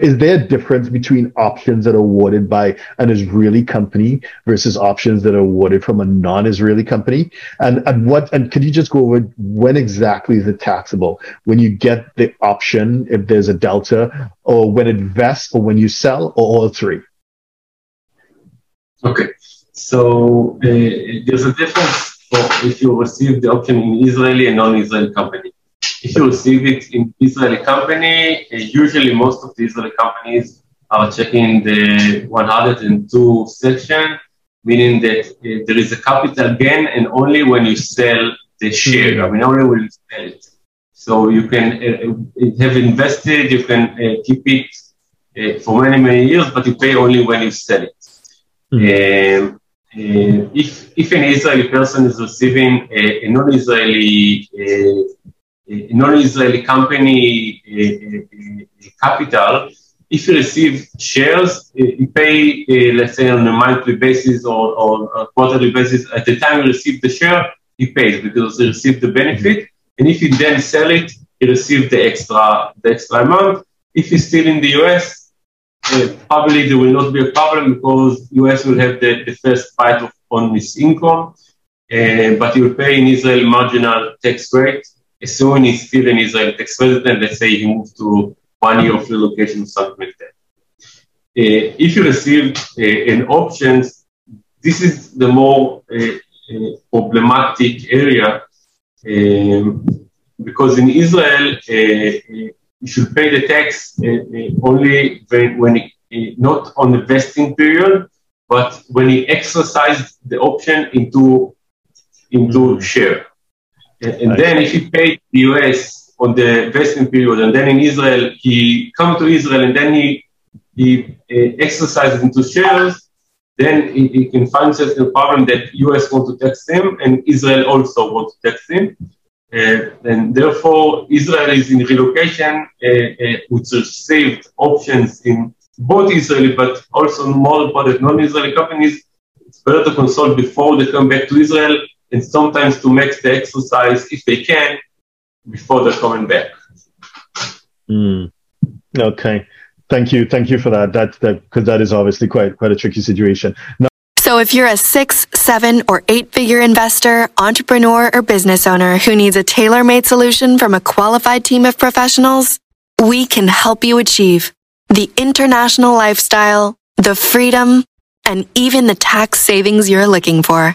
is there a difference between options that are awarded by an Israeli company versus options that are awarded from a non-Israeli company? And and what and could you just go over when exactly is it taxable? When you get the option, if there's a delta, or when it vests, or when you sell, or all three? Okay, so uh, there's a difference if you receive the option in Israeli and non-Israeli company if you receive it in Israeli company, uh, usually most of the Israeli companies are checking the 102 section, meaning that uh, there is a capital gain and only when you sell the share, I mean, only when you sell it. So you can uh, have invested, you can uh, keep it uh, for many, many years, but you pay only when you sell it. Mm-hmm. Um, uh, if, if an Israeli person is receiving a, a non-Israeli non-Israeli company eh, eh, eh, capital, if you receive shares, you pay, let's say, on a monthly basis or, or a quarterly basis. At the time you receive the share, he pays because he received the benefit. And if you then sell it, he receives the extra, the extra amount. If he's still in the US, uh, probably there will not be a problem because US will have the, the first bite of, on his income, uh, but will pay in Israel marginal tax rate soon he's still an Israeli tax resident, let's say he moved to one year of relocation or something like that. Uh, if you receive uh, an option, this is the more uh, uh problematic area um, because in Israel you should pay the tax only when, when it, not on the vesting period, but when he exercised the option into into mm-hmm. share. And right. then if he paid the US on the vesting period, and then in Israel, he come to Israel and then he, he uh, exercises into shares, then he, he can find himself in a problem that US want to tax him and Israel also want to tax him. Uh, and therefore, Israel is in relocation, uh, uh, which received options in both Israeli, but also more important non-Israeli companies. It's better to consult before they come back to Israel and sometimes to make the exercise if they can before they're coming back. Mm. Okay. Thank you. Thank you for that. That that because that is obviously quite quite a tricky situation. Now- so if you're a six, seven, or eight figure investor, entrepreneur, or business owner who needs a tailor-made solution from a qualified team of professionals, we can help you achieve the international lifestyle, the freedom, and even the tax savings you're looking for.